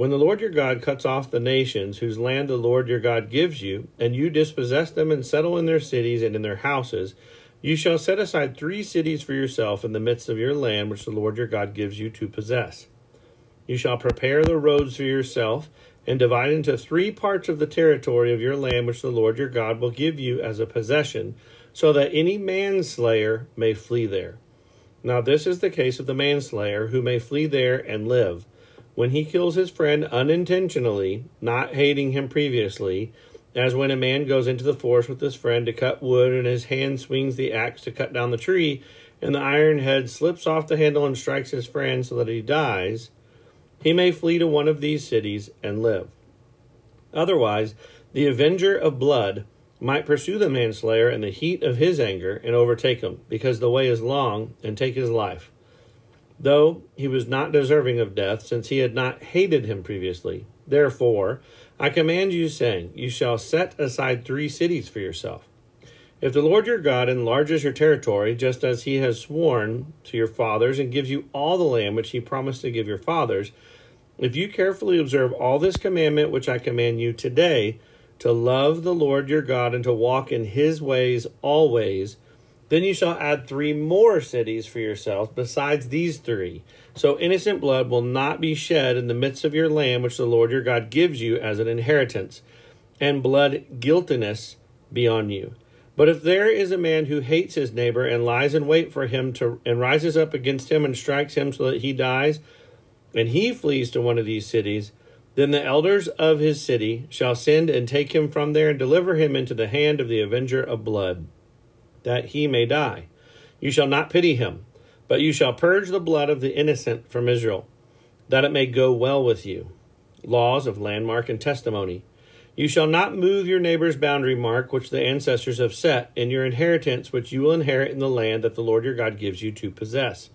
When the Lord your God cuts off the nations whose land the Lord your God gives you, and you dispossess them and settle in their cities and in their houses, you shall set aside three cities for yourself in the midst of your land which the Lord your God gives you to possess. You shall prepare the roads for yourself, and divide into three parts of the territory of your land which the Lord your God will give you as a possession, so that any manslayer may flee there. Now this is the case of the manslayer, who may flee there and live when he kills his friend unintentionally, not hating him previously, as when a man goes into the forest with his friend to cut wood and his hand swings the axe to cut down the tree, and the iron head slips off the handle and strikes his friend so that he dies, he may flee to one of these cities and live. Otherwise, the avenger of blood might pursue the manslayer in the heat of his anger and overtake him, because the way is long, and take his life though he was not deserving of death, since he had not hated him previously. Therefore, I command you, saying, You shall set aside three cities for yourself. If the Lord your God enlarges your territory, just as he has sworn to your fathers, and gives you all the land which he promised to give your fathers, if you carefully observe all this commandment which I command you today, to love the Lord your God and to walk in his ways always, then you shall add three more cities for yourselves besides these three. So innocent blood will not be shed in the midst of your land, which the Lord your God gives you as an inheritance, and blood guiltiness be on you. But if there is a man who hates his neighbor and lies in wait for him to and rises up against him and strikes him so that he dies, and he flees to one of these cities, then the elders of his city shall send and take him from there and deliver him into the hand of the avenger of blood that he may die. You shall not pity him, but you shall purge the blood of the innocent from Israel, that it may go well with you. Laws of landmark and testimony. You shall not move your neighbor's boundary mark, which the ancestors have set, in your inheritance, which you will inherit in the land that the Lord your God gives you to possess.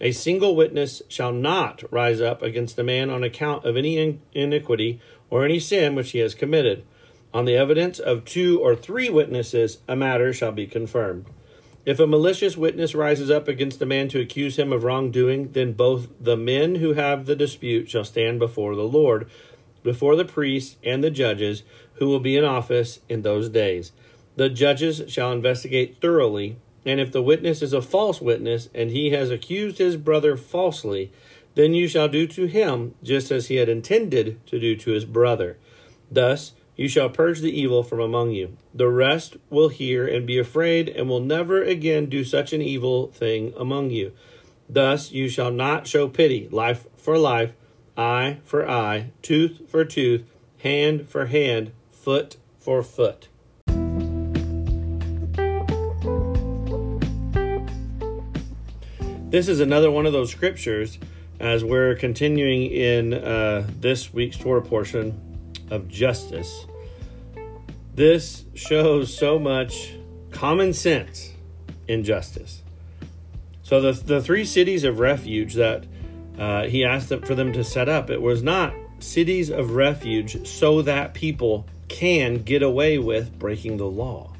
A single witness shall not rise up against a man on account of any iniquity or any sin which he has committed on the evidence of two or three witnesses, a matter shall be confirmed. If a malicious witness rises up against a man to accuse him of wrongdoing, then both the men who have the dispute shall stand before the Lord, before the priests and the judges who will be in office in those days. The judges shall investigate thoroughly, and if the witness is a false witness, and he has accused his brother falsely, then you shall do to him just as he had intended to do to his brother. Thus, You shall purge the evil from among you. The rest will hear and be afraid, and will never again do such an evil thing among you. Thus you shall not show pity, life for life, eye for eye, tooth for tooth, hand for hand, foot for foot. This is another one of those scriptures as we're continuing in uh, this week's Torah portion of justice. This shows so much common sense in justice. So the the three cities of refuge that uh, he asked for them to set up, it was not cities of refuge so that people can get away with breaking the law.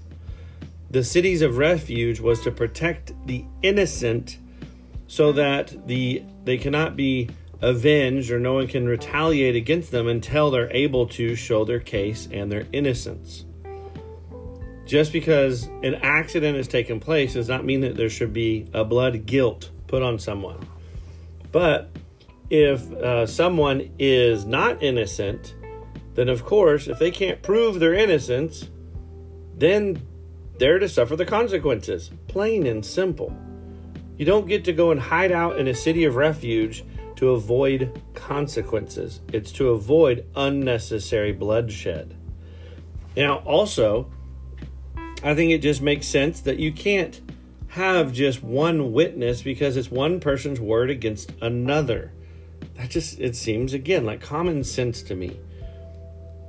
The cities of refuge was to protect the innocent so that the they cannot be avenged or no one can retaliate against them until they're able to show their case and their innocence. Just because an accident has taken place does not mean that there should be a blood guilt put on someone. But if uh, someone is not innocent, then of course, if they can't prove their innocence, then they're to suffer the consequences. Plain and simple. You don't get to go and hide out in a city of refuge to avoid consequences, it's to avoid unnecessary bloodshed. Now, also, I think it just makes sense that you can't have just one witness because it's one person's word against another. That just, it seems again like common sense to me.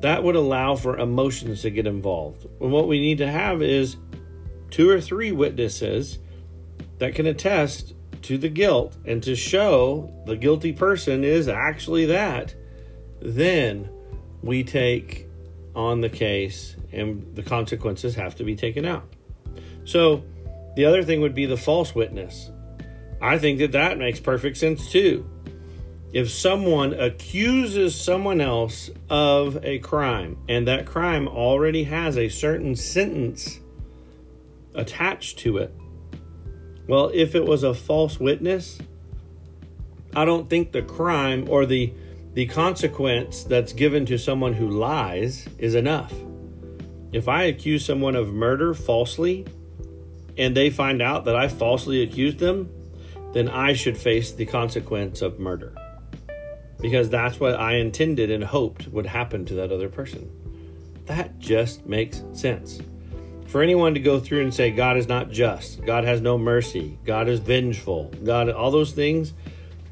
That would allow for emotions to get involved. And what we need to have is two or three witnesses that can attest to the guilt and to show the guilty person is actually that, then we take on the case and the consequences have to be taken out. So, the other thing would be the false witness. I think that that makes perfect sense too. If someone accuses someone else of a crime and that crime already has a certain sentence attached to it, well, if it was a false witness, I don't think the crime or the the consequence that's given to someone who lies is enough. If I accuse someone of murder falsely and they find out that I falsely accused them, then I should face the consequence of murder. Because that's what I intended and hoped would happen to that other person. That just makes sense. For anyone to go through and say God is not just, God has no mercy, God is vengeful, God, all those things,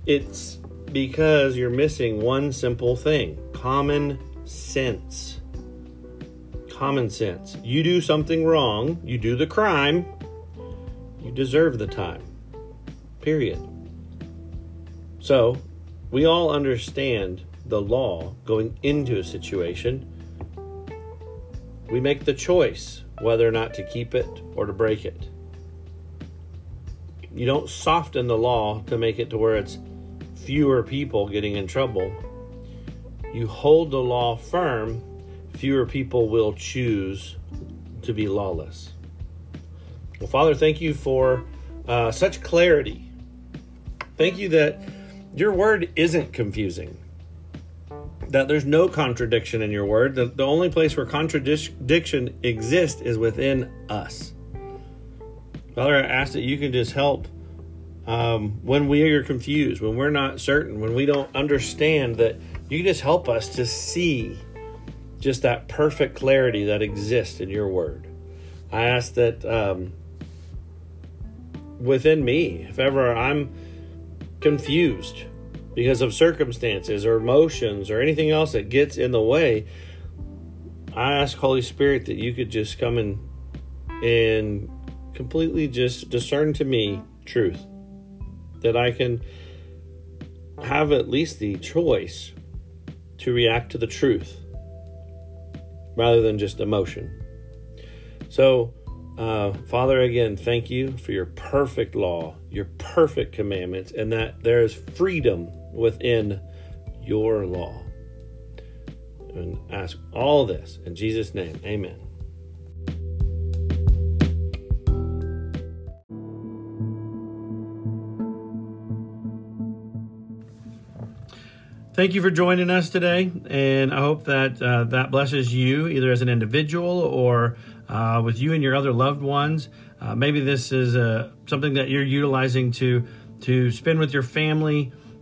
it's because you're missing one simple thing common sense. Common sense. You do something wrong, you do the crime, you deserve the time. Period. So, we all understand the law going into a situation. We make the choice whether or not to keep it or to break it. You don't soften the law to make it to where it's fewer people getting in trouble. You hold the law firm, fewer people will choose to be lawless. Well, Father, thank you for uh, such clarity. Thank you that your word isn't confusing that there's no contradiction in your word. The, the only place where contradiction exists is within us. Father, I ask that you can just help um, when we are confused, when we're not certain, when we don't understand, that you can just help us to see just that perfect clarity that exists in your word. I ask that um, within me, if ever I'm confused, because of circumstances or emotions or anything else that gets in the way, I ask Holy Spirit that you could just come in and completely just discern to me truth. That I can have at least the choice to react to the truth rather than just emotion. So, uh, Father, again, thank you for your perfect law, your perfect commandments, and that there is freedom within your law. And ask all this in Jesus' name. Amen. Thank you for joining us today, and I hope that uh, that blesses you either as an individual or uh, with you and your other loved ones. Uh, maybe this is uh, something that you're utilizing to to spend with your family.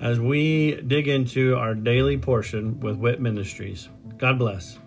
as we dig into our daily portion with WIT Ministries. God bless.